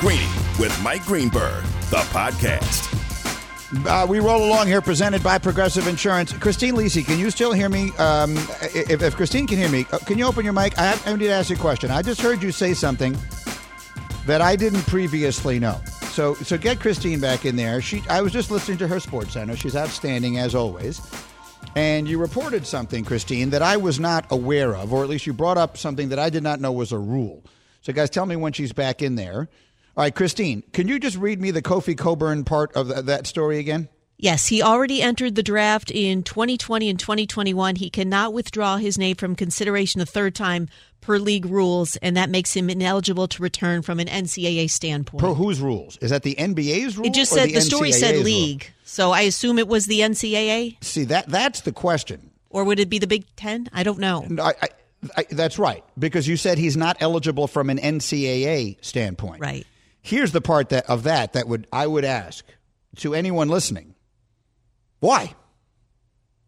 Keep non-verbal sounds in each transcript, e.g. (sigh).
Greeny with Mike Greenberg, the podcast. Uh, we roll along here, presented by Progressive Insurance. Christine Lisi, can you still hear me? Um, if, if, Christine can hear me, uh, can you open your mic? I, have, I need to ask you a question. I just heard you say something that I didn't previously know. So, so get Christine back in there. She, I was just listening to her Sports Center. She's outstanding as always. And you reported something, Christine, that I was not aware of, or at least you brought up something that I did not know was a rule. So, guys, tell me when she's back in there. All right, Christine, can you just read me the Kofi Cockburn part of th- that story again? Yes, he already entered the draft in 2020 and 2021. He cannot withdraw his name from consideration a third time per league rules, and that makes him ineligible to return from an NCAA standpoint. Per whose rules? Is that the NBA's rule? It just said the, the story said league, rule? so I assume it was the NCAA, See that that's the question. or would it be the Big Ten? I don't know. I, I, I, that's right because you said he's not eligible from an NCAA standpoint. Right. Here's the part that of that that would I would ask to anyone listening. Why?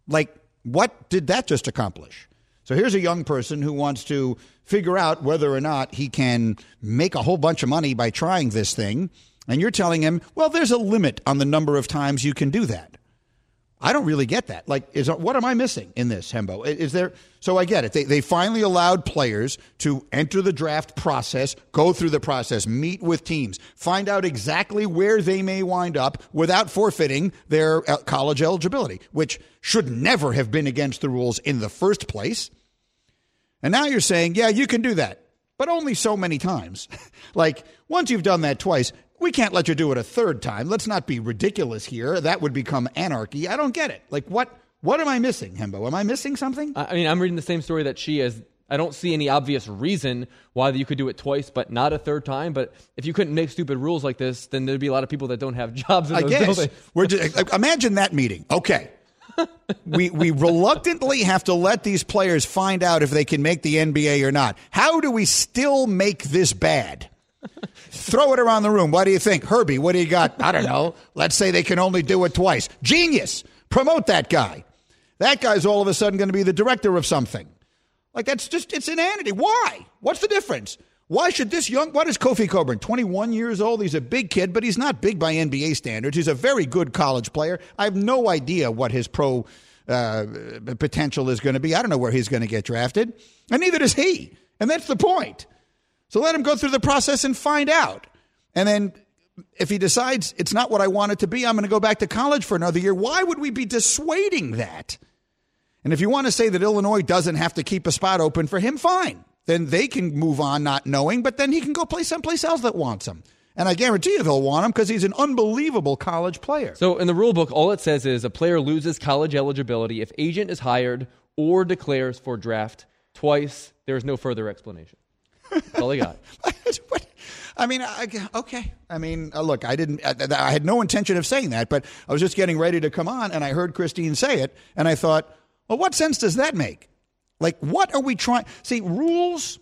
Like, what did that just accomplish? So here's a young person who wants to figure out whether or not he can make a whole bunch of money by trying this thing. And you're telling him, well, there's a limit on the number of times you can do that. I don't really get that. Like, is what am I missing in this, Hembo? Is there? So I get it. They, they finally allowed players to enter the draft process, go through the process, meet with teams, find out exactly where they may wind up without forfeiting their uh, college eligibility, which should never have been against the rules in the first place. And now you're saying, yeah, you can do that, but only so many times. (laughs) like, once you've done that twice, we can't let you do it a third time. Let's not be ridiculous here. That would become anarchy. I don't get it. Like, what? What am I missing, Hembo? Am I missing something? I mean, I'm reading the same story that she is. I don't see any obvious reason why you could do it twice, but not a third time. But if you couldn't make stupid rules like this, then there'd be a lot of people that don't have (laughs) jobs in I guess. buildings. We're just, like, imagine that meeting. Okay. (laughs) we we reluctantly have to let these players find out if they can make the NBA or not. How do we still make this bad? Throw it around the room. What do you think? Herbie, what do you got? I don't know. Let's say they can only do it twice. Genius. Promote that guy. That guy's all of a sudden going to be the director of something. Like that's just it's inanity. Why? What's the difference? Why should this young what is Kofi Cockburn? 21 years old. He's a big kid, but he's not big by NBA standards. He's a very good college player. I have no idea what his pro uh, potential is going to be. I don't know where he's going to get drafted, and neither does he. And that's the point. So let him go through the process and find out. And then if he decides it's not what I want it to be, I'm going to go back to college for another year. Why would we be dissuading that? And if you want to say that Illinois doesn't have to keep a spot open for him, fine. Then they can move on not knowing, but then he can go play someplace else that wants him. And I guarantee you they'll want him because he's an unbelievable college player. So in the rule book, all it says is a player loses college eligibility if agent is hired or declares for draft twice. There is no further explanation. That's all I got. (laughs) I mean, I, okay. I mean, uh, look, I didn't. I, I had no intention of saying that, but I was just getting ready to come on, and I heard Christine say it, and I thought, well, what sense does that make? Like, what are we trying? See, rules.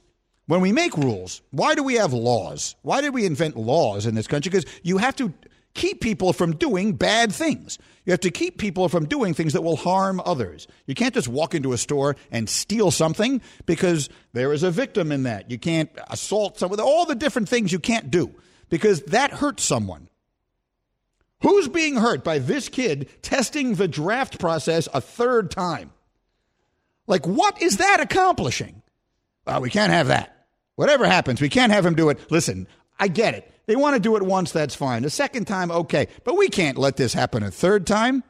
When we make rules, why do we have laws? Why did we invent laws in this country? Because you have to keep people from doing bad things. You have to keep people from doing things that will harm others. You can't just walk into a store and steal something because there is a victim in that. You can't assault someone, all the different things you can't do because that hurts someone. Who's being hurt by this kid testing the draft process a third time? Like, what is that accomplishing? We can't have that. Whatever happens, we can't have him do it. Listen, I get it. They want to do it once, that's fine. The second time, okay. But we can't let this happen a third time.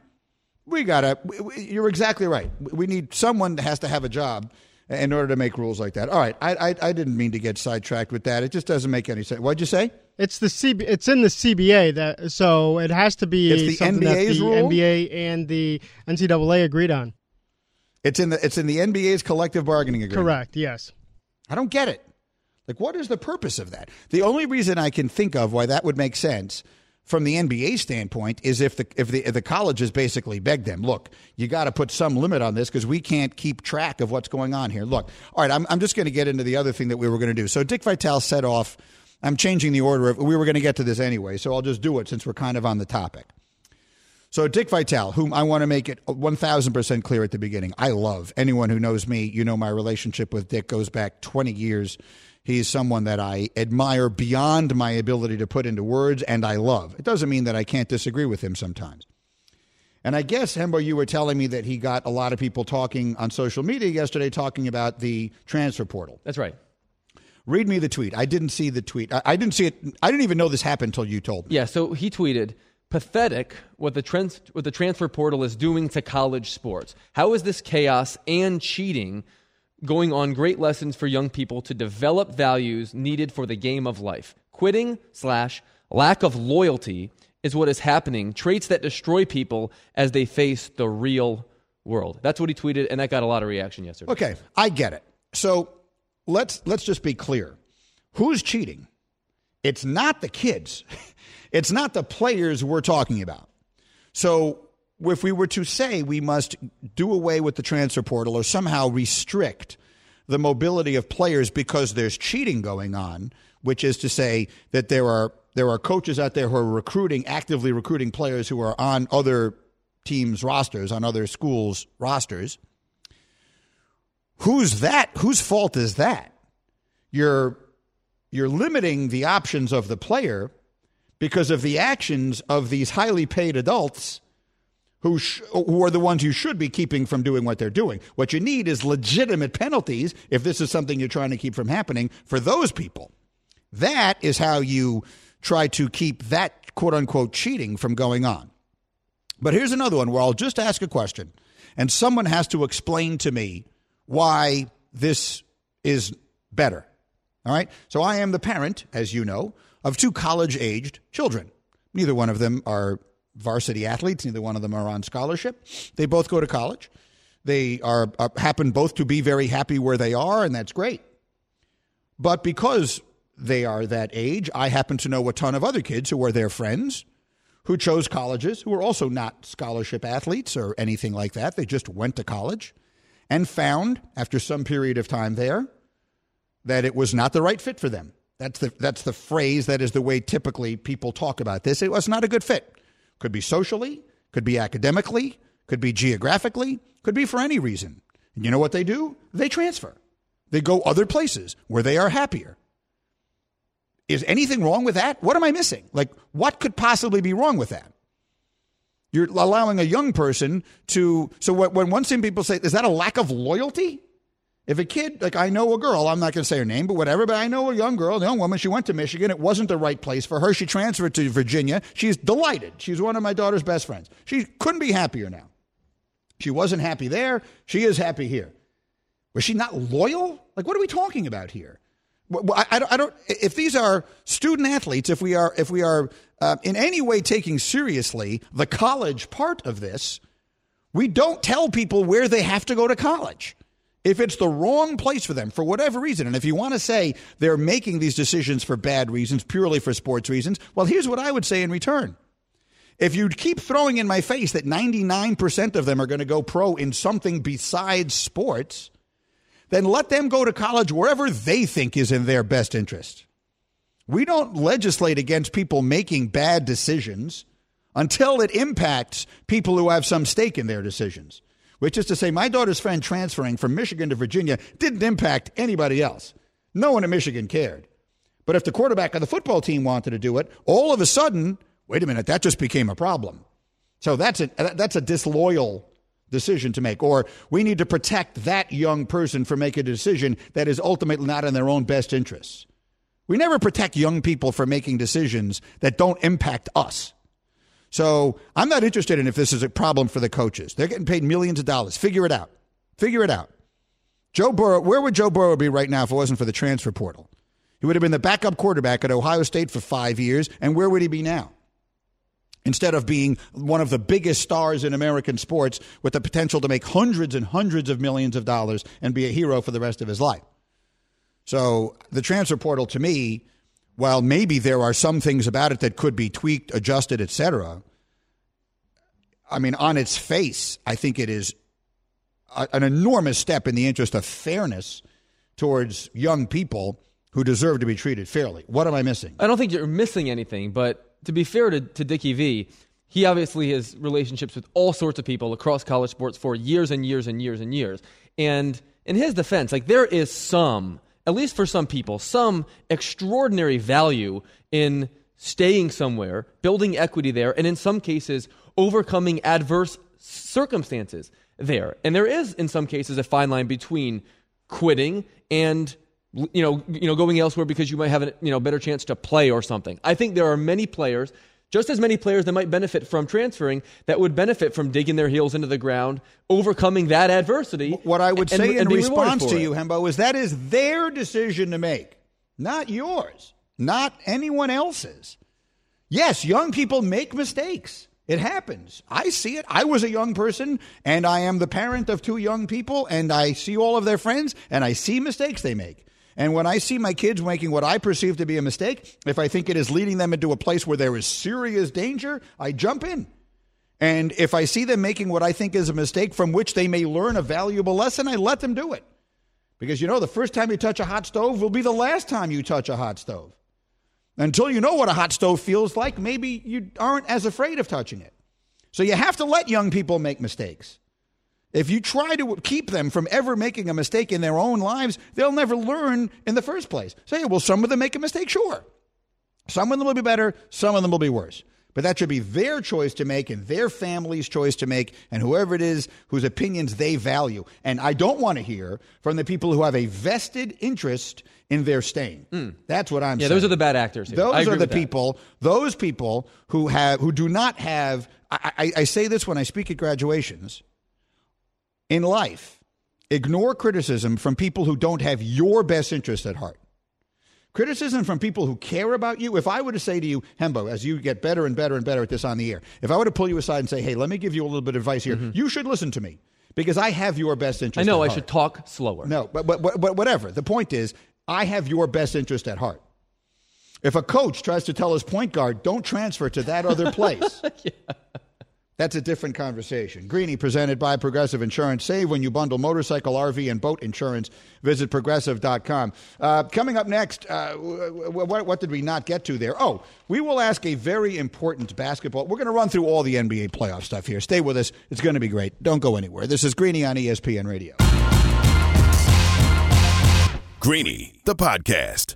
We got to, you're exactly right. We need someone that has to have a job in order to make rules like that. All right. I, I, I didn't mean to get sidetracked with that. It just doesn't make any sense. What'd you say? It's the CB, It's in the CBA that so it has to be It's the something that the rule? NBA and the NCAA agreed on. It's in the, it's in the NBA's collective bargaining agreement. Correct. Yes. I don't get it. Like, what is the purpose of that? The only reason I can think of why that would make sense from the NBA standpoint is if the if the if the colleges basically beg them, look, you got to put some limit on this because we can't keep track of what's going on here. Look, all right, I'm I'm just going to get into the other thing that we were going to do. So Dick Vitale set off. I'm changing the order. Of, we were going to get to this anyway, so I'll just do it since we're kind of on the topic. So Dick Vitale, whom I want to make it 1000% clear at the beginning, I love anyone who knows me. You know my relationship with Dick goes back 20 years. He's someone that I admire beyond my ability to put into words and I love. It doesn't mean that I can't disagree with him sometimes. And I guess, Hembo, you were telling me that he got a lot of people talking on social media yesterday talking about the transfer portal. That's right. Read me the tweet. I didn't see the tweet. I, I didn't see it. I didn't even know this happened until you told me. Yeah, so he tweeted, pathetic what the, trans- what the transfer portal is doing to college sports. How is this chaos and cheating going on great lessons for young people to develop values needed for the game of life? Quitting slash lack of loyalty is what is happening, traits that destroy people as they face the real world. That's what he tweeted, and that got a lot of reaction yesterday. Okay, I get it. So let's let's just be clear. Who's cheating? It's not the kids. (laughs) It's not the players we're talking about. So if we were to say we must do away with the transfer portal or somehow restrict the mobility of players because there's cheating going on, which is to say that there are there are coaches out there who are recruiting actively recruiting players who are on other teams rosters, on other schools rosters. Who's that? Whose fault is that? You're you're limiting the options of the player because of the actions of these highly paid adults who, sh- who are the ones you should be keeping from doing what they're doing. What you need is legitimate penalties if this is something you're trying to keep from happening for those people. That is how you try to keep that quote unquote cheating from going on. But here's another one where I'll just ask a question and someone has to explain to me why this is better. All right. So I am the parent, as you know, of two college aged children. Neither one of them are varsity athletes, neither one of them are on scholarship. They both go to college. They are, uh, happen both to be very happy where they are, and that's great. But because they are that age, I happen to know a ton of other kids who are their friends who chose colleges who are also not scholarship athletes or anything like that. They just went to college and found, after some period of time there, that it was not the right fit for them. That's the, that's the phrase, that is the way typically people talk about this. It was not a good fit. Could be socially, could be academically, could be geographically, could be for any reason. And you know what they do? They transfer. They go other places where they are happier. Is anything wrong with that? What am I missing? Like, what could possibly be wrong with that? You're allowing a young person to. So, when one thing people say, is that a lack of loyalty? If a kid, like I know a girl, I'm not going to say her name, but whatever, but I know a young girl, a young woman, she went to Michigan. It wasn't the right place for her. She transferred to Virginia. She's delighted. She's one of my daughter's best friends. She couldn't be happier now. She wasn't happy there. She is happy here. Was she not loyal? Like, what are we talking about here? I, I, don't, I don't. If these are student athletes, if we are, if we are uh, in any way taking seriously the college part of this, we don't tell people where they have to go to college if it's the wrong place for them for whatever reason, and if you want to say they're making these decisions for bad reasons, purely for sports reasons, well, here's what I would say in return. If you keep throwing in my face that 99% of them are going to go pro in something besides sports, then let them go to college wherever they think is in their best interest. We don't legislate against people making bad decisions until it impacts people who have some stake in their decisions which is to say, my daughter's friend transferring from Michigan to Virginia didn't impact anybody else. No one in Michigan cared. But if the quarterback of the football team wanted to do it, all of a sudden, wait a minute, that just became a problem. So that's a, that's a disloyal decision to make. Or we need to protect that young person from making a decision that is ultimately not in their own best interests. We never protect young people from making decisions that don't impact us. So I'm not interested in if this is a problem for the coaches. They're getting paid millions of dollars. Figure it out. Figure it out. Joe Burrow, where would Joe Burrow be right now if it wasn't for the transfer portal? He would have been the backup quarterback at Ohio State for five years, and where would he be now? Instead of being one of the biggest stars in American sports with the potential to make hundreds and hundreds of millions of dollars and be a hero for the rest of his life. So the transfer portal to me while maybe there are some things about it that could be tweaked, adjusted, etc., I mean, on its face, I think it is a, an enormous step in the interest of fairness towards young people who deserve to be treated fairly. What am I missing? I don't think you're missing anything, but to be fair to, to Dickie V, he obviously has relationships with all sorts of people across college sports for years and years and years and years. And in his defense, like there is some at least for some people, some extraordinary value in staying somewhere, building equity there, and in some cases, overcoming adverse circumstances there. And there is, in some cases, a fine line between quitting and you know, you know, going elsewhere because you might have a you know better chance to play or something. I think there are many players, just as many players that might benefit from transferring, that would benefit from digging their heels into the ground, overcoming that adversity. What I would and, say and in response to you, Hembo, is that is their decision to make, not yours, not anyone else's. Yes, young people make mistakes. It happens. I see it. I was a young person, and I am the parent of two young people, and I see all of their friends, and I see mistakes they make. And when I see my kids making what I perceive to be a mistake, if I think it is leading them into a place where there is serious danger, I jump in. And if I see them making what I think is a mistake from which they may learn a valuable lesson, I let them do it. Because you know, the first time you touch a hot stove will be the last time you touch a hot stove. Until you know what a hot stove feels like, maybe you aren't as afraid of touching it. So you have to let young people make mistakes. If you try to keep them from ever making a mistake in their own lives, they'll never learn in the first place. Say, well, some of them make a mistake, sure. Some of them will be better, some of them will be worse. But that should be their choice to make and their family's choice to make, and whoever it is whose opinions they value. And I don't want to hear from the people who have a vested interest in their staying. Mm. That's what I'm yeah, saying. those are the bad actors. Here. Those are the that. people. Those people who have who do not have. I, I, I say this when I speak at graduations in life, ignore criticism from people who don't have your best interest at heart. Criticism from people who care about you. If I were to say to you, Hembo, as you get better and better and better at this on the air, if I were to pull you aside and say, hey, let me give you a little bit of advice here, mm-hmm. you should listen to me because I have your best interest I know I heart. should talk slower. No, but, but, but, but whatever. The point is, I have your best interest at heart. If a coach tries to tell his point guard, don't transfer to that other (laughs) place. yeah. That's a different conversation. Greeny presented by Progressive Insurance. Save when you bundle motorcycle, RV, and boat insurance. Visit progressive.com. Uh, coming up next, uh, what, what, did we not get to there? Oh, we will ask a very important basketball. We're going to run through all the NBA playoff stuff here. Stay with us. It's going to be great. Don't go anywhere. This is Greeny on ESPN Radio. Greeny, the podcast.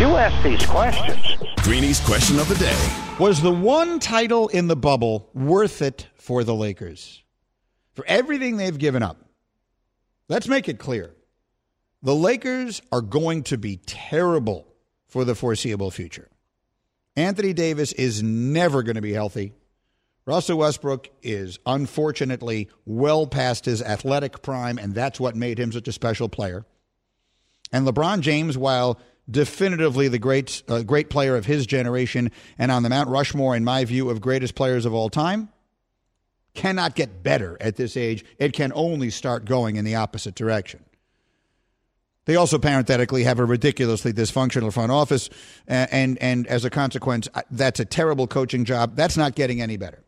You ask these questions. Greeny's question of the day Was the one title in the bubble worth it for the Lakers? For everything they've given up, let's make it clear. The Lakers are going to be terrible for the foreseeable future. Anthony Davis is never going to be healthy. Russell Westbrook is unfortunately well past his athletic prime, and that's what made him such a special player. And LeBron James, while definitively the great, uh, great player of his generation and on the Mount Rushmore, in my view, of greatest players of all time, cannot get better at this age. It can only start going in the opposite direction. They also parenthetically have a ridiculously dysfunctional front office, and, and, and as a consequence, that's a terrible coaching job. That's not getting any better.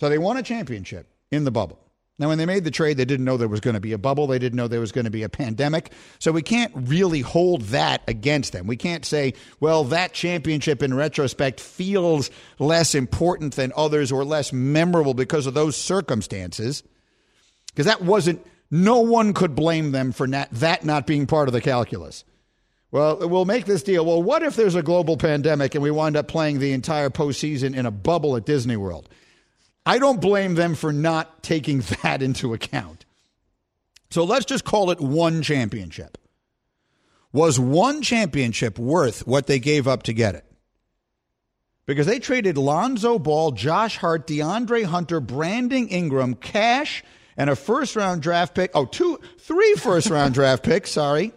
So they won a championship in the bubble. Now, when they made the trade, they didn't know there was going to be a bubble. They didn't know there was going to be a pandemic. So we can't really hold that against them. We can't say, well, that championship in retrospect feels less important than others or less memorable because of those circumstances. Because that wasn't No one could blame them for not, that not being part of the calculus. Well, we'll make this deal. Well, what if there's a global pandemic and we wind up playing the entire postseason in a bubble at Disney World? I don't blame them for not taking (laughs) that into account. So let's just call it one championship. Was one championship worth what they gave up to get it? Because they traded Lonzo Ball, Josh Hart, De'Andre Hunter, Brandon Ingram, cash, and a first round draft pick. Oh, two, three first round draft picks, sorry,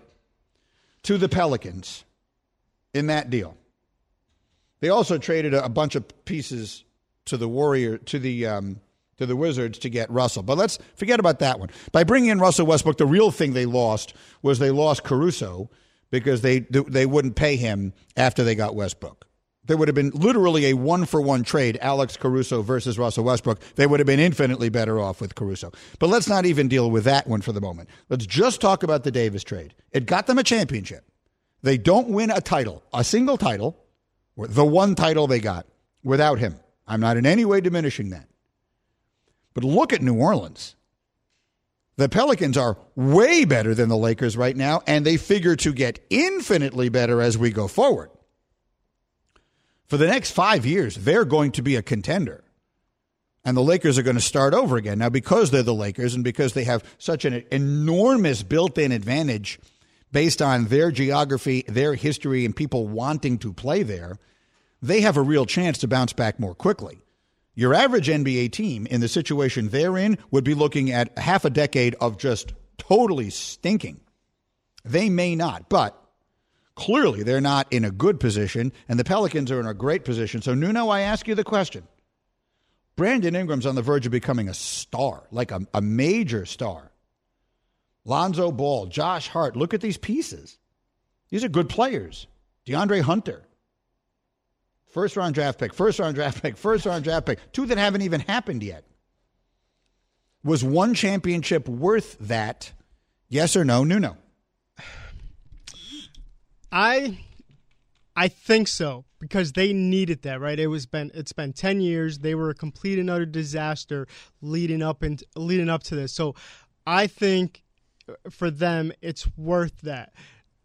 to the Pelicans in that deal. They also traded a, a bunch of pieces to the Warrior to the um, to the Wizards to get Russell. But let's forget about that one. By bringing in Russell Westbrook, the real thing they lost was they lost Caruso because they they wouldn't pay him after they got Westbrook. There would have been literally a one for one trade, Alex Caruso versus Russell Westbrook. They would have been infinitely better off with Caruso. But let's not even deal with that one for the moment. Let's just talk about the Davis trade. It got them a championship. They don't win a title, a single title, the one title they got without him. I'm not in any way diminishing that. But look at New Orleans. The Pelicans are way better than the Lakers right now, and they figure to get infinitely better as we go forward. For the next five years, they're going to be a contender. And the Lakers are going to start over again. Now, because they're the Lakers and because they have such an enormous built in advantage based on their geography, their history, and people wanting to play there, they have a real chance to bounce back more quickly. Your average NBA team in the situation they're in would be looking at half a decade of just totally stinking. They may not, but clearly they're not in a good position, and the Pelicans are in a great position. So, Nuno, I ask you the question. Brandon Ingram's on the verge of becoming a star, like a, a major star. Lonzo Ball, Josh Hart, look at these pieces. These are good players. De'Andre Hunter. First round draft pick, first round draft pick, first round draft pick, two that haven't even happened yet. Was one championship worth that? Yes or no, Nuno? I I think so because they needed that, right? It was been it's been 10 years. They were a complete and utter disaster leading up and leading up to this. So I think for them it's worth that.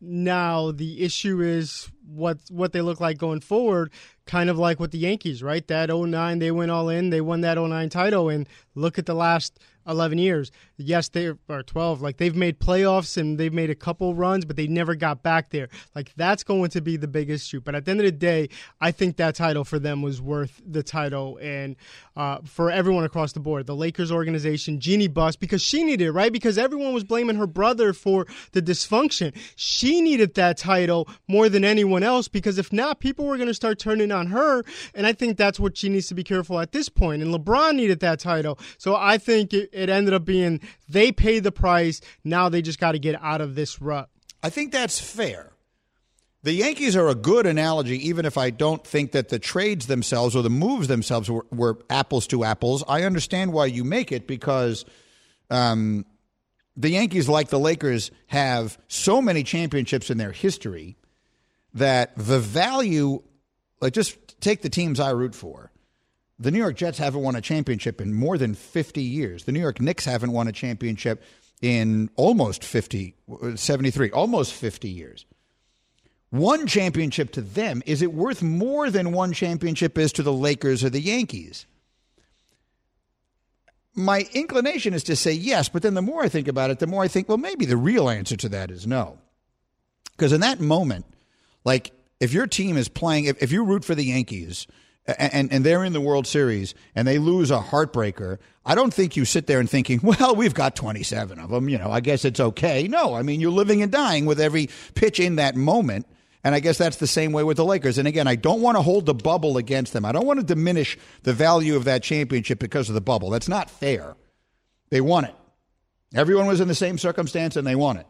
Now the issue is what what they look like going forward, kind of like with the Yankees, right? That 09 they went all in, they won that 09 title and look at the last 11 years. Yes, they are 12. Like they've made playoffs and they've made a couple runs, but they never got back there. Like that's going to be the biggest issue. But at the end of the day, I think that title for them was worth the title and uh, for everyone across the board. The Lakers organization, Jeanie Buss, because she needed it, right? Because everyone was blaming her brother for the dysfunction. She needed that title more than anyone else because if not, people were going to start turning on her. And I think that's what she needs to be careful at this point. And LeBron needed that title. So I think it, it ended up being they pay the price. Now they just got to get out of this rut. I think that's fair. The Yankees are a good analogy, even if I don't think that the trades themselves or the moves themselves were, were apples to apples. I understand why you make it because um, the Yankees, like the Lakers, have so many championships in their history that the value, like just take the teams I root for. The New York Jets haven't won a championship in more than 50 years. The New York Knicks haven't won a championship in almost 50, uh, 73, almost 50 years. One championship to them, is it worth more than one championship is to the Lakers or the Yankees? My inclination is to say yes, but then the more I think about it, the more I think, well, maybe the real answer to that is no. Because in that moment, like if your team is playing, if, if you root for the Yankees and, and they're in the World Series and they lose a heartbreaker, I don't think you sit there and thinking, (laughs) well, we've got 27 of them. You know, I guess it's okay. No, I mean, you're living and dying with every pitch in that moment. And I guess that's the same way with the Lakers. And again, I don't want to hold the bubble against them. I don't want to diminish the value of that championship because of the bubble. That's not fair. They won it. Everyone was in the same circumstance and they won it.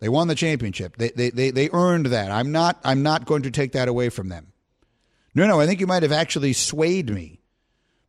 They won the championship. They, they, they, they earned that. I'm not, I'm not going to take that away from them. No, no, I think you might have actually swayed me.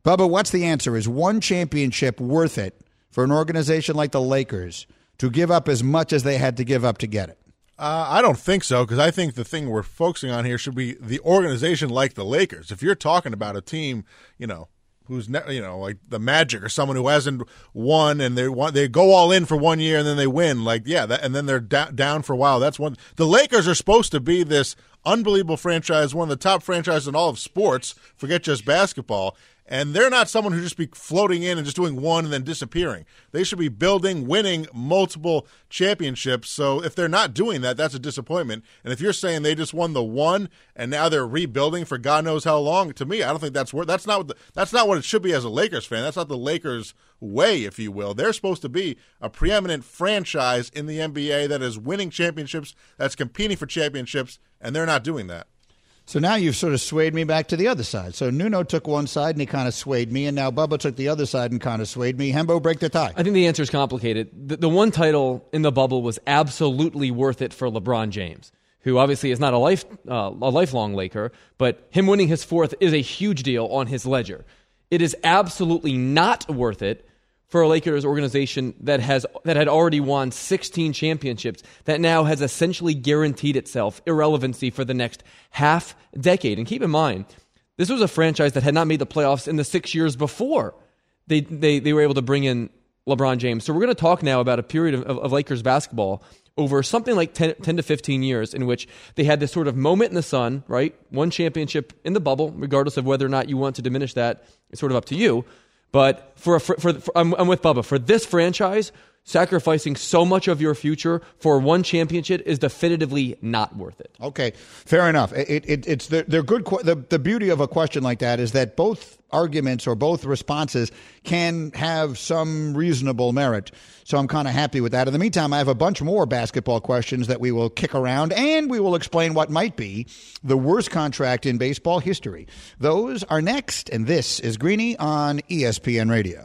Bubba, what's the answer? Is one championship worth it for an organization like the Lakers to give up as much as they had to give up to get it? Uh, I don't think so because I think the thing we're focusing on here should be the organization like the Lakers. If you're talking about a team, you know, who's ne- you know like the Magic or someone who hasn't won and they want they go all in for one year and then they win like yeah that, and then they're da- down for a while that's one the Lakers are supposed to be this unbelievable franchise one of the top franchises in all of sports forget just basketball and they're not someone who just be floating in and just doing one and then disappearing. They should be building, winning multiple championships. So if they're not doing that, that's a disappointment. And if you're saying they just won the one and now they're rebuilding for God knows how long, to me, I don't think that's where that's not what the, that's not what it should be as a Lakers fan. That's not the Lakers way, if you will. They're supposed to be a preeminent franchise in the NBA that is winning championships, that's competing for championships, and they're not doing that. So now you've sort of swayed me back to the other side. So Nuno took one side and he kind of swayed me, and now Bubba took the other side and kind of swayed me. Hembo, break the tie. I think the answer is complicated. The, the one title in the bubble was absolutely worth it for LeBron James, who obviously is not a life uh, a lifelong Laker, but him winning his fourth is a huge deal on his ledger. It is absolutely not worth it for a Lakers organization that has that had already won 16 championships that now has essentially guaranteed itself irrelevancy for the next half decade. And keep in mind, this was a franchise that had not made the playoffs in the 6 years before they they they were able to bring in LeBron James. So we're going to talk now about a period of, of, of Lakers basketball over something like 10, 10, to 15 years in which they had this sort of moment in the sun, right? One championship in the bubble, regardless of whether or not you want to diminish that, it's sort of up to you. But for, for, for, for I'm, I'm with Bubba. For this franchise, sacrificing so much of your future for one championship is definitively not worth it. Okay, fair enough. It, it, it's the, they're good. The, the beauty of a question like that is that both arguments or both responses can have some reasonable merit. So I'm kind of happy with that. In the meantime, I have a bunch more basketball questions that we will kick around and we will explain what might be the worst contract in baseball history. Those are next, and this is Greeny on ESPN Radio.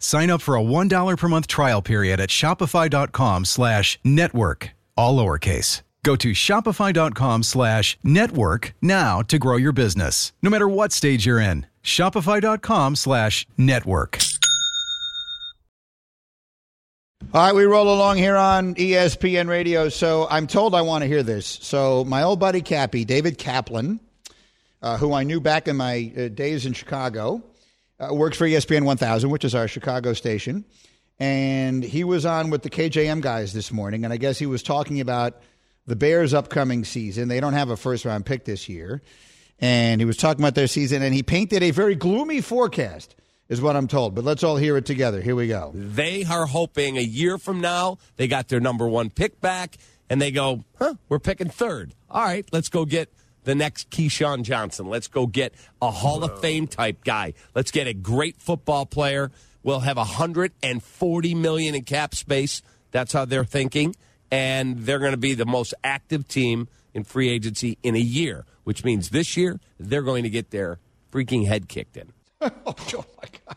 Sign up for a $1 per month trial period at shopify.com slash network, all lowercase. Go to shopify.com slash network now to grow your business, no matter what stage you're in. Shopify.com slash network. All right, we roll along here on ESPN Radio. So I'm told I want to hear this. So my old buddy Cappy, David Kaplan, uh, who I knew back in my uh, days in Chicago, uh, works for ESPN 1000, which is our Chicago station. And he was on with the KJM guys this morning, and I guess he was talking about the Bears' upcoming season. They don't have a first round pick this year. And he was talking about their season, and he painted a very gloomy forecast, is what I'm told. But let's all hear it together. Here we go. They are hoping a year from now they got their number one pick back, and they go, huh, we're picking third. All right, let's go get the next Keyshawn Johnson. Let's go get a Hall of Fame type guy. Let's get a great football player. We'll have 140 million in cap space. That's how they're thinking, and they're going to be the most active team in free agency in a year, which means this year they're going to get their freaking head kicked in. oh, (laughs) oh my God.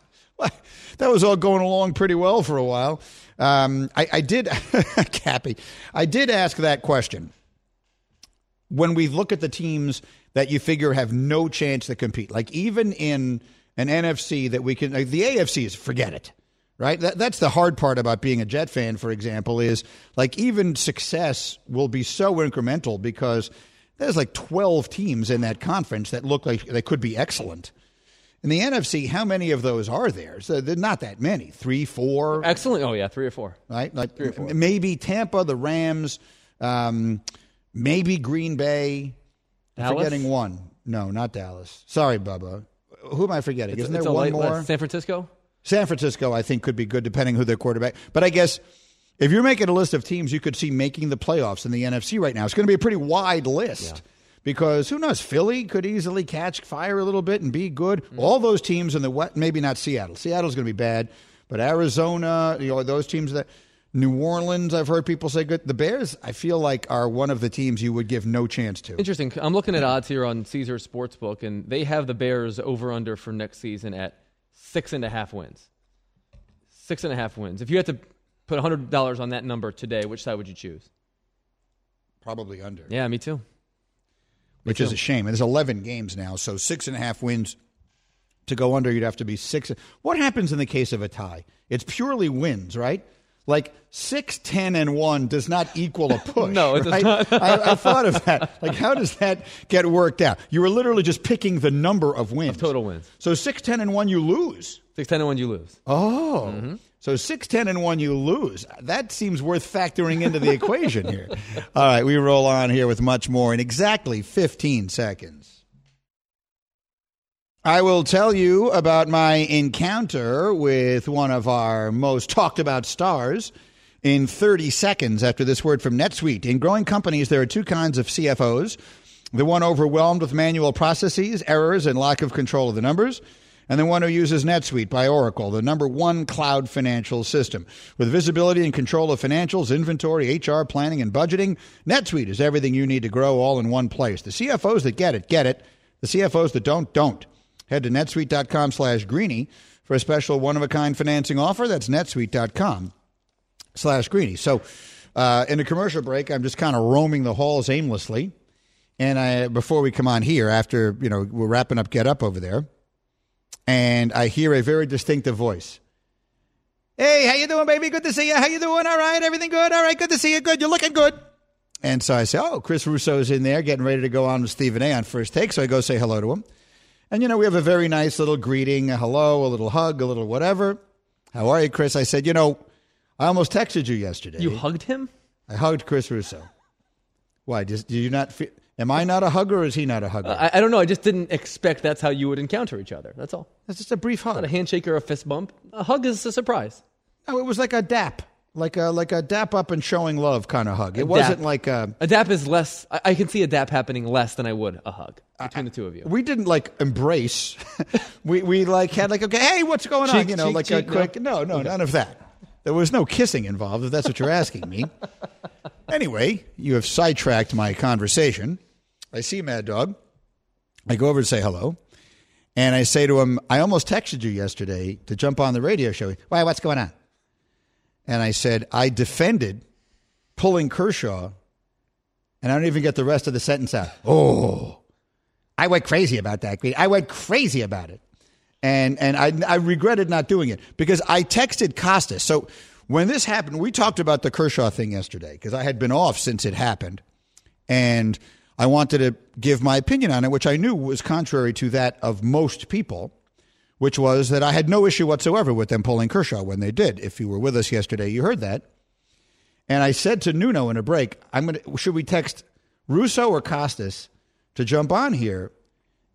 That was all going along pretty well for a while. Um, I, I did, (laughs) Cappy, I did ask that question. When we look at the teams that you figure have no chance to compete. Like even in an NFC that we can, like the AFC is forget it, right? That, that's the hard part about being a Jet fan, for example, is like even success will be so incremental because there's like 12 teams in that conference that look like they could be excellent. In the NFC, how many of those are there? So they're not that many. Three, four. Excellent. Oh yeah, three or four. Right, like m- maybe Tampa, the Rams, um, maybe Green Bay. I'm Dallas? forgetting one. No, not Dallas. Sorry, Bubba. Who am I forgetting? It's- Isn't there one light more? San Francisco. San Francisco, I think, could be good depending who their quarterback. But I guess if you're making a list of teams you could see making the playoffs in the NFC right now, it's going to be a pretty wide list. Because who knows? Philly could easily catch fire a little bit and be good. Mm. All those teams in the what? Maybe not Seattle. Seattle's going to be bad, but Arizona, you know, those teams that New Orleans. I've heard people say good. The Bears, I feel like, are one of the teams you would give no chance to. Interesting. I'm looking at odds here on Caesar Sportsbook, and they have the Bears over under for next season at six and a half wins. Six and a half wins. If you had to put hundred dollars on that number today, which side would you choose? Probably under. Yeah, me too. which is a shame. And there's 11 games now, so six and a half wins to go under. You'd have to be six. What happens in the case of a tie? It's purely wins, right? Like six, ten, and one does not equal a (laughs) push. No, it does not. I, I thought of that. Like, how does that get worked out? You were literally just picking the number of wins, total wins. So six, ten, and one, you lose. Six ten and one, you lose. Oh. Mm-hmm. So six, ten, and one, you lose. That seems worth factoring into the equation here. (laughs) All right, we roll on here with much more in exactly 15 seconds. I will tell you about my encounter with one of our most talked about stars in 30 seconds after this word from NetSuite. In growing companies, there are two kinds of CFOs the one overwhelmed with manual processes, errors, and lack of control of the numbers, and the one who uses NetSuite by Oracle, the number one cloud financial system. With visibility and control of financials, inventory, HR, planning, and budgeting, NetSuite is everything you need to grow all in one place. The CFOs that get it, get it. The CFOs that don't, don't. Head to netsuite.com slash greeny for a special one-of-a-kind financing offer. That's netsuite.com slash greeny. So uh, in a commercial break, I'm just kind of roaming the halls aimlessly. And I, before we come on here, after, you know, we're wrapping up Get Up over there, and I hear a very distinctive voice. Hey, how you doing, baby? Good to see you. How you doing? All right, everything good? All right, good to see you. Good. You're looking good. And so I say, oh, Chris Russo's in there getting ready to go on with Stephen A on first take. So I go say hello to him. And, you know, we have a very nice little greeting, a hello, a little hug, a little whatever. How are you, Chris? I said, you know, I almost texted you yesterday. You hugged him? I hugged Chris Russo. Why? Did, did you not feel, am I not a hugger or is he not a hugger? Uh, I, I don't know. I just didn't expect that's how you would encounter each other. That's all. That's just a brief hug. Not a handshake or a fist bump. A hug is a surprise. No, it was like a dap, like a like a dap up and showing love kind of hug. It wasn't like a. A dap is less. I, I can see a dap happening less than I would a hug between the two of you. We didn't like embrace. (laughs) we we like had like okay, hey, what's going on? You know, cheek, like cheek, a quick. No, no, none of that. There was no kissing involved. If that's what you're asking me. (laughs) anyway, you have sidetracked my conversation. I see Mad Dog. I go over to say hello. And I say to him, I almost texted you yesterday to jump on the radio show. Why, what's going on? And I said, I defended pulling Kershaw, and I don't even get the rest of the sentence out. Oh, I went crazy about that. I went crazy about it. And, and I, I regretted not doing it because I texted Costas. So when this happened, we talked about the Kershaw thing yesterday because I had been off since it happened. And I wanted to give my opinion on it, which I knew was contrary to that of most people, which was that I had no issue whatsoever with them pulling Kershaw when they did. If you were with us yesterday, you heard that. And I said to Nuno in a break, I'm gonna should we text Russo or Costas to jump on here?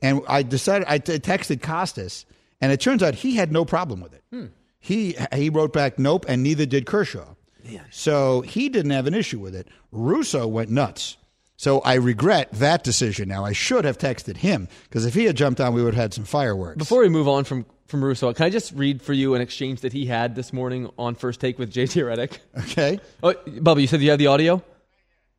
And I decided I t- texted Costas, and it turns out he had no problem with it. Hmm. He he wrote back, nope, and neither did Kershaw. Yeah. So he didn't have an issue with it. Russo went nuts. So I regret that decision now. I should have texted him because if he had jumped on, we would have had some fireworks. Before we move on from from Russo, can I just read for you an exchange that he had this morning on First Take with JJ Redick? Okay. Oh, Bubba, you said you had the audio.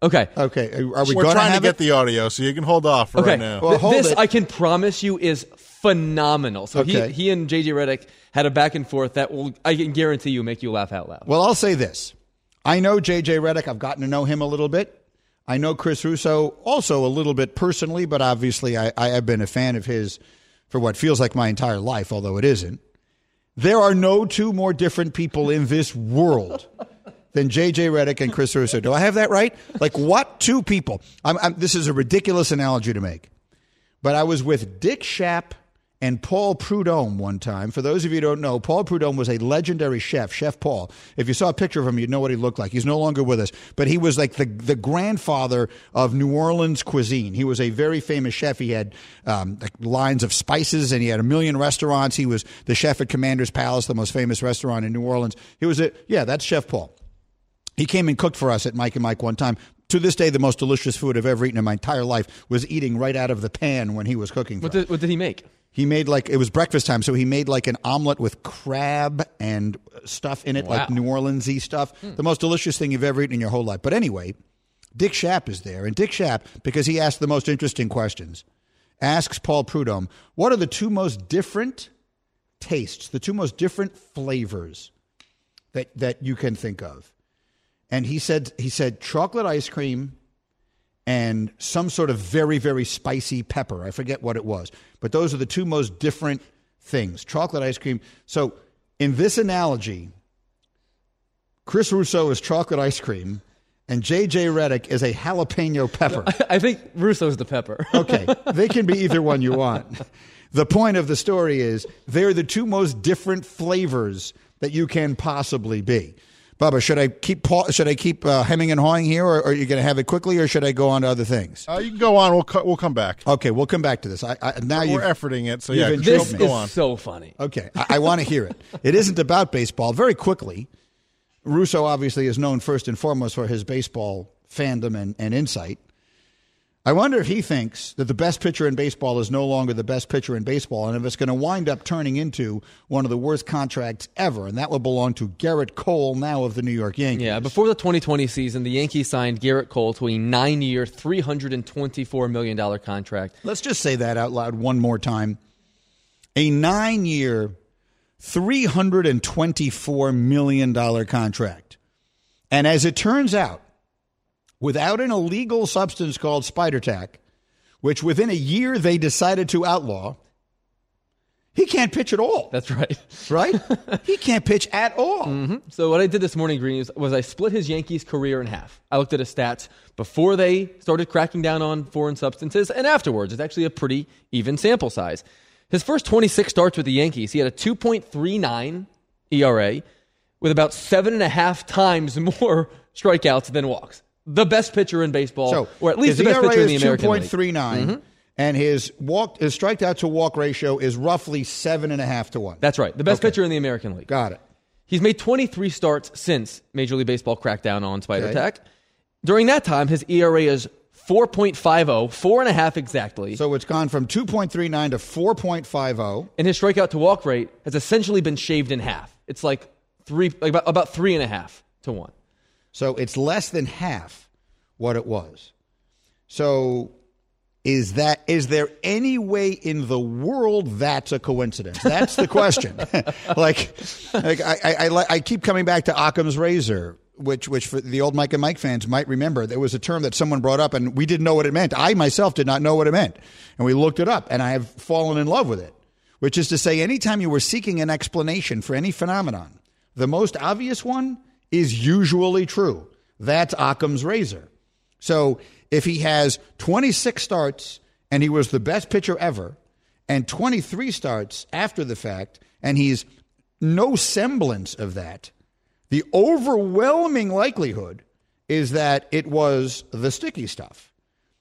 Okay. Okay. Are are we We're trying to get it? the audio, so you can hold off for Okay. right now. Well, hold this it. I can promise you is phenomenal. So Okay. he he and JJ Redick had a back and forth that will I can guarantee you make you laugh out loud. Well, I'll say this. I know JJ Redick. I've gotten to know him a little bit. I know Chris Russo also a little bit personally, but obviously I, I have been a fan of his for what feels like my entire life, although it isn't. There are no two more different people in this world than JJ Redick and Chris Russo. Do I have that right? Like what two people? I'm, I'm, this is a ridiculous analogy to make, but I was with Dick Schaap and Paul Prudhomme one time. For those of you who don't know, Paul Prudhomme was a legendary chef, Chef Paul. If you saw a picture of him, you'd know what he looked like. He's no longer with us, but he was like the, the grandfather of New Orleans cuisine. He was a very famous chef. He had um, like lines of spices and he had a million restaurants. He was the chef at Commander's Palace, the most famous restaurant in New Orleans. He was a, yeah, that's Chef Paul. He came and cooked for us at Mike and Mike one time. To this day, the most delicious food I've ever eaten in my entire life was eating right out of the pan when he was cooking. For What did, what did he make? He made like it was breakfast time, so he made like an omelet with crab and stuff in it, like Wow. New Orleansy stuff. Hmm. The most delicious thing you've ever eaten in your whole life. But anyway, Dick Schaap is there, and Dick Schaap, because he asked the most interesting questions, asks Paul Prudhomme, "What are the two most different tastes, the two most different flavors that that you can think of?" And he said he said chocolate ice cream and some sort of very, very spicy pepper. I forget what it was. But those are the two most different things chocolate ice cream. So, in this analogy, Chris Russo is chocolate ice cream, and JJ Redick is a jalapeno pepper. (laughs) I think Russo's the pepper. (laughs) Okay, they can be either one you want. The point of the story is they're the two most different flavors that you can possibly be. Bubba, should I keep should I keep uh, hemming and hawing here, or, or are you going to have it quickly, or should I go on to other things? Uh, you can go on. We'll co- we'll come back. Okay, we'll come back to this. I, I now you are efforting it, so yeah. intrigued this me. go is on. so funny. Okay, I, I want to hear it. (laughs) It isn't about baseball. Very quickly, Russo obviously is known first and foremost for his baseball fandom and, and insight. I wonder if he thinks that the best pitcher in baseball is no longer the best pitcher in baseball, and if it's going to wind up turning into one of the worst contracts ever, and that will belong to Gerrit Cole, now of the New York Yankees. Yeah, before the 2020 season, the Yankees signed Gerrit Cole to a nine-year, $324 million contract. Let's just say that out loud one more time. A nine year, $324 million contract. And as it turns out, without an illegal substance called spider tack, which within a year they decided to outlaw, he can't pitch at all, That's right. right? (laughs) he can't pitch at all. Mm-hmm. So what I did this morning, Green, was, was I split his Yankees career in half. I looked at his stats before they started cracking down on foreign substances and afterwards. It's actually a pretty even sample size. His first 26 starts with the Yankees, he had a 2.39 ERA with about seven and a half times (laughs) more strikeouts than walks. The best pitcher in baseball, So, or at least the best ERA pitcher in the American League. 2.39, mm-hmm. and his walk, his strikeout to walk ratio is roughly seven and a half to one. That's right. The best Okay. pitcher in the American League. Got it. He's made 23 starts since Major League Baseball cracked down on Spider Okay. Tack. During that time, his ERA is 4.50, four and a half exactly. So it's gone from 2.39 to 4.50. and his strikeout to walk rate has essentially been shaved in half. It's like three, like about, about three and a half to one. So it's less than half what it was. So is that is there any way in the world that's a coincidence? That's the question. (laughs) like, like I, I, I, keep coming back to Occam's razor, which which for the old Mike and Mike fans might remember. There was a term that someone brought up, and we didn't know what it meant. I myself did not know what it meant, and we looked it up, and I have fallen in love with it. Which is to say, anytime you were seeking an explanation for any phenomenon, the most obvious one is usually true. That's Occam's razor. So if he has 26 starts and he was the best pitcher ever, and 23 starts after the fact, and he's no semblance of that, the overwhelming likelihood is that it was the sticky stuff.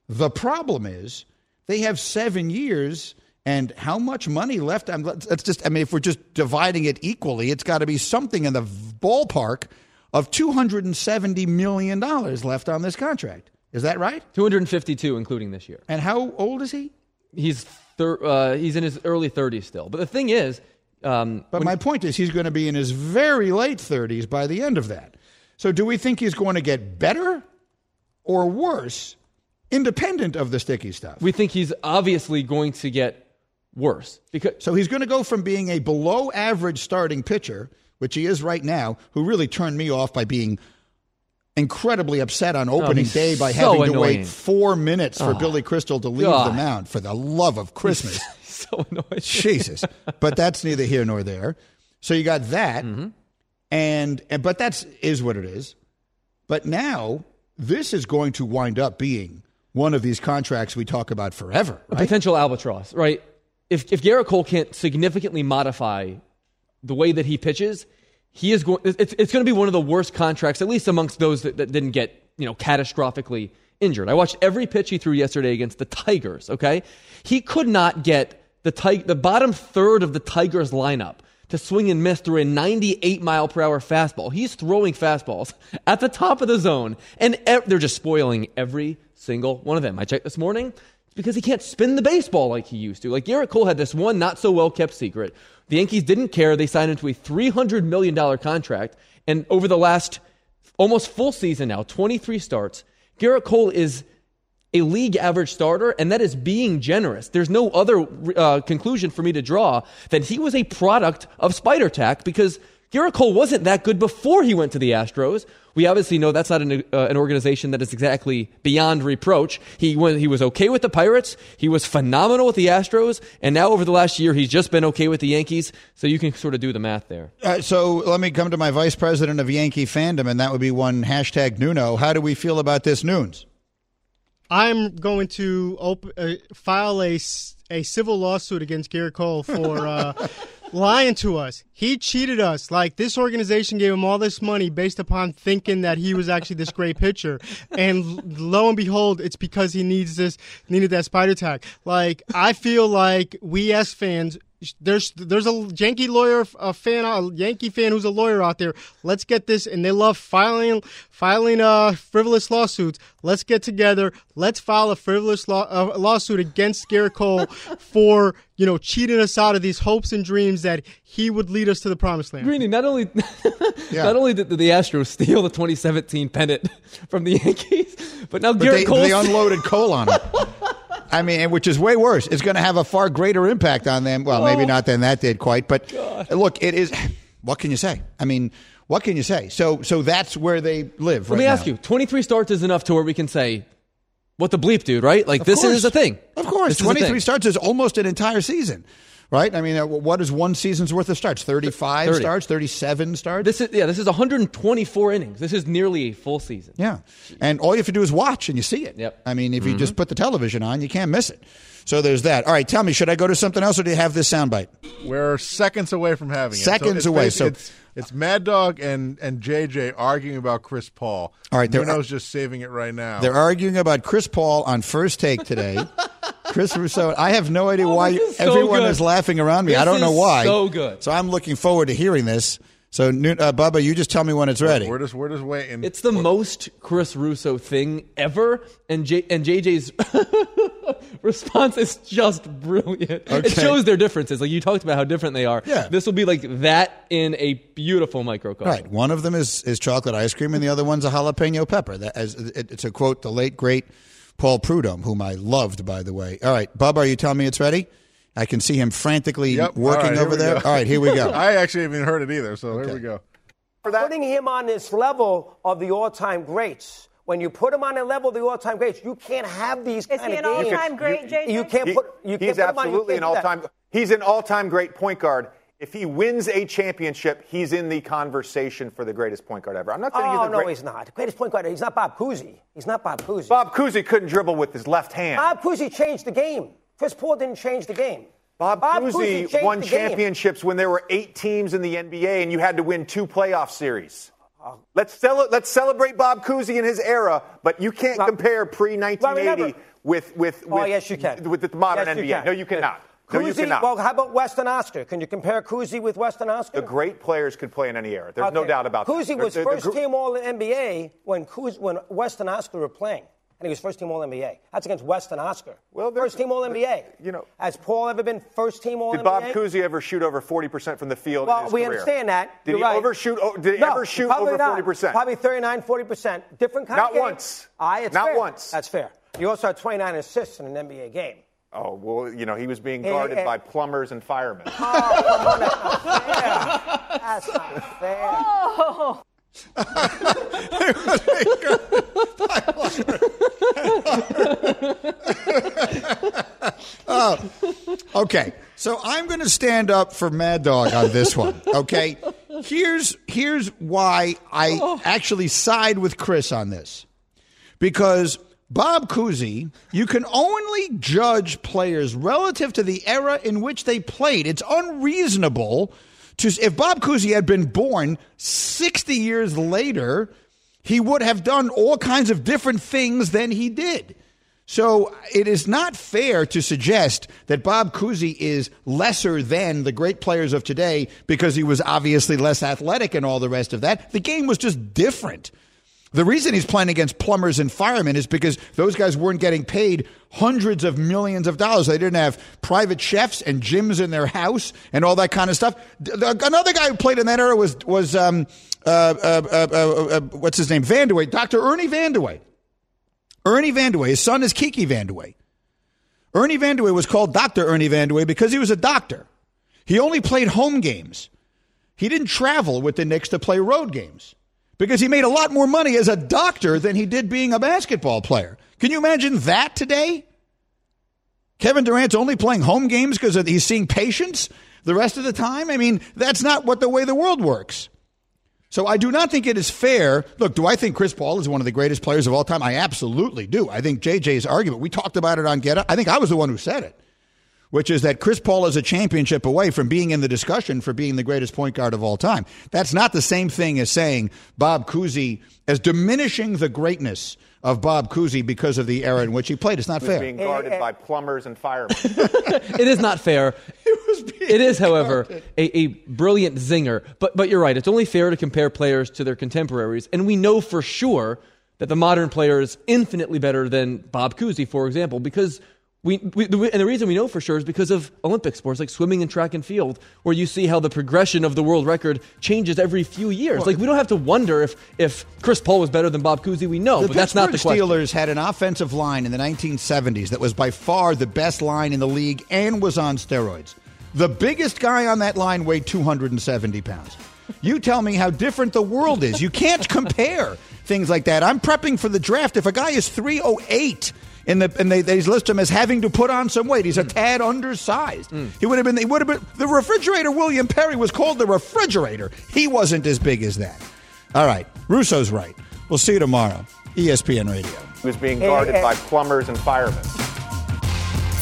The problem is they have seven years. And how much money left? I'm, let's just, I mean, if we're just dividing it equally, it's got to be something in the ballpark of $270 million left on this contract. Is that right? 252, including this year. And how old is he? He's thir- uh, he's in his early 30s still. But the thing is, um, But my point is, he's going to be in his very late 30s by the end of that. So, do we think he's going to get better or worse, independent of the sticky stuff? we think he's obviously going to get worse because So, he's going to go from being a below average starting pitcher, which he is right now, who really turned me off by being incredibly upset on opening he's day by so having to annoying. wait four minutes for Oh, Billy Crystal to leave God. the mound. For the love of Christmas. (laughs) so annoying. Jesus. But that's neither here nor there. So you got that, Mm-hmm. and, and but that's is what it is. But now this is going to wind up being one of these contracts we talk about forever. a potential albatross, right? If if Gerrit Cole can't significantly modify the way that he pitches, he is going. It's it's going to be one of the worst contracts, at least amongst those that, that didn't get you know catastrophically injured. I watched every pitch he threw yesterday against the Tigers. Okay, he could not get the tig- the bottom third of the Tigers lineup to swing and miss through a 98 mile per hour fastball. He's throwing fastballs at the top of the zone, and ev- they're just spoiling every single one of them. I checked this morning. Because he can't spin the baseball like he used to. Like Gerrit Cole had this one not so well kept secret. The Yankees didn't care. They signed him to a $300 million contract. And over the last almost full season now, 23 starts, Gerrit Cole is a league average starter, and that is being generous. There's no other uh, conclusion for me to draw that he was a product of Spider Tack because Gerrit Cole wasn't that good before he went to the Astros. We obviously know that's not an, uh, an organization that is exactly beyond reproach. He went, he was okay with the Pirates. He was phenomenal with the Astros, and now over the last year, he's just been okay with the Yankees. So you can sort of do the math there. Uh, so let me come to my vice president of Yankee fandom, and that would be one hashtag Nuno. How do we feel about this Nunes? I'm going to op- uh, file a, s- a civil lawsuit against Gerrit Cole for (laughs) uh, lying to us. He cheated us. Like this organization gave him all this money based upon thinking that he was actually this great pitcher, and lo and behold, it's because he needs this needed that spider tack. Like I feel like we as fans. There's there's a Yankee lawyer, a fan, a Yankee fan who's a lawyer out there. Let's get this, and they love filing filing uh frivolous lawsuits. Let's get together. Let's file a frivolous law, uh, lawsuit against Gerrit Cole (laughs) for you know cheating us out of these hopes and dreams that he would lead us to the promised land. Greeny, not only (laughs) not only did the Astros steal the 2017 pennant (laughs) from the Yankees, but now But Gerrit they, Cole they unloaded Cole on him. I mean, which is way worse. It's going to have a far greater impact on them. Well, maybe Oh. not than that did quite, but look, it is. What can you say? I mean, what can you say? So, so that's where they live. Let right me ask now. you: 23 starts is enough to where we can say, "What the bleep, dude?" Right? Like Of this course. is a thing. Of course, This twenty-three starts is almost an entire season, right? I mean, uh, what is one season's worth of starts? Thirty-five 30. starts, thirty-seven starts. This is yeah. This is 124 innings. This is nearly a full season. Yeah. And all you have to do is watch and you see it. Yep. I mean, if you Mm-hmm. just put the television on, you can't miss it. So there's that. All right, tell me, should I go to something else or do you have this soundbite? We're seconds away from having it. Seconds it's away, so- it's, it's Mad Dog and, and JJ arguing about Chris Paul. All right, there Nuno's just saving it right now. They're arguing about Chris Paul on first take today. (laughs) Chris Russo, I have no idea (laughs) Oh, why is so everyone good. is laughing around me. I don't know why. so good. So I'm looking forward to hearing this. So, Nu- uh, Bubba, you just tell me when it's ready. We're just we're just waiting. It's the most Chris Russo thing ever, and J- and JJ's (laughs) response is just brilliant. It shows their differences. Like you talked about how different they are. Yeah. This will be like that in a beautiful microcosm. Right. One of them is, is chocolate ice cream, and the other one's a jalapeno pepper. That, as, it, it's a quote the late, great Paul Prudhomme, whom I loved, by the way. All right, Bubba, are you telling me it's ready? I can see him frantically Yep. working All right, here over there. go. All right, here we go. (laughs) I actually haven't even heard it either. So here we go. Putting him on this level of the all-time greats. When you put him on a level of the all-time greats, you can't have these Is kind he an all-time great, JJ? You can't He- put. You he's can't put him on, you absolutely can't an all-time. He's an all-time great point guard. If he wins a championship, he's in the conversation for the greatest point guard ever. I'm not saying he's Oh the no, great- he's not. The greatest point guard. He's not Bob Cousy. He's not Bob Cousy. Bob Cousy couldn't dribble with his left hand. Bob Cousy changed the game. Chris Paul didn't change the game. Bob, Cousy Cousy won championships when there were eight teams in the NBA and you had to win two playoff series. Uh, let's, cel- let's celebrate Bob Cousy in his era, but you can't compare pre 1980 remember- with, with, Oh, with, yes, you can. with the modern Yes, NBA. No, you cannot. No, you cannot. well, how about West and Oscar? Can you compare Cousy with West and Oscar? the great players could play in any era. There's no doubt about Cousy that. was The- the- the first team All NBA when Cousy, when West and Oscar were playing, and he was first team All NBA. That's against West and Oscar. Well, first team All NBA. You know, has Paul ever been first team All Did NBA? Bob Cousy ever shoot over 40% from the field? Well, we career? understand that. Did You're he right. overshoot? oh, Did he No, ever shoot over not. 40%? Probably 39, 40%. Different kind Not of game. once. Aye, it's Not fair. once. That's fair. You also had 29 assists in an NBA game. Oh, well, you know, he was being Hey, guarded hey. by plumbers and firemen. Oh, that's not fair. That's not fair. (laughs) oh, okay. So I'm going to stand up for Mad Dog on this one. Okay. Here's here's why I oh. actually side with Chris on this, because Bob Cousy, you can only judge players relative to the era in which they played. It's unreasonable to if Bob Cousy had been born 60 years later, he would have done all kinds of different things than he did. So it is not fair to suggest that Bob Cousy is lesser than the great players of today because he was obviously less athletic and all the rest of that. The game was just different. The reason he's playing against plumbers and firemen is because those guys weren't getting paid hundreds of millions of dollars. They didn't have private chefs and gyms in their house and all that kind of stuff. Another guy who played in that era was was um, uh, uh, uh, uh what's his name? Vandeweghe, Dr. Ernie Vandeweghe. Ernie Vandeweghe, his son is Kiki Vandeweghe. Ernie Vandeweghe was called Dr. Ernie Vandeweghe because he was a doctor. He only played home games. He didn't travel with the Knicks to play road games because he made a lot more money as a doctor than he did being a basketball player. Can you imagine that today? Kevin Durant's only playing home games because he's seeing patients the rest of the time? I mean, that's not what the way the world works. So I do not think it is fair. Look, do I think Chris Paul is one of the greatest players of all time? I absolutely do. I think JJ's argument, we talked about it on Get Up. I think I was the one who said it, which is that Chris Paul is a championship away from being in the discussion for being the greatest point guard of all time. That's not the same thing as saying Bob Cousy as diminishing the greatness of Bob Cousy because of the era in which he played. It's not fair. Being guarded by plumbers and firemen. (laughs) (laughs) it is not fair. It, it is, however, a, a, brilliant zinger. But but you're right. It's only fair to compare players to their contemporaries, and we know for sure that the modern player is infinitely better than Bob Cousy, for example, because we, we, and the reason we know for sure is because of Olympic sports like swimming and track and field, where you see how the progression of the world record changes every few years. Well, like we don't have to wonder if, if Chris Paul was better than Bob Cousy. We know, but that's not the question. Steelers had an offensive line in the 1970s that was by far the best line in the league and was on steroids. The biggest guy on that line weighed 270 pounds. You tell me how different the world is. You can't (laughs) compare things like that. I'm prepping for the draft. If a guy is 308 in the and they, they list him as having to put on some weight. He's a mm. tad undersized. Mm. He would have been. He would have been. The refrigerator William Perry was called the refrigerator. He wasn't as big as that. All right, Russo's right. We'll see you tomorrow. ESPN Radio. He was being guarded by plumbers and firemen.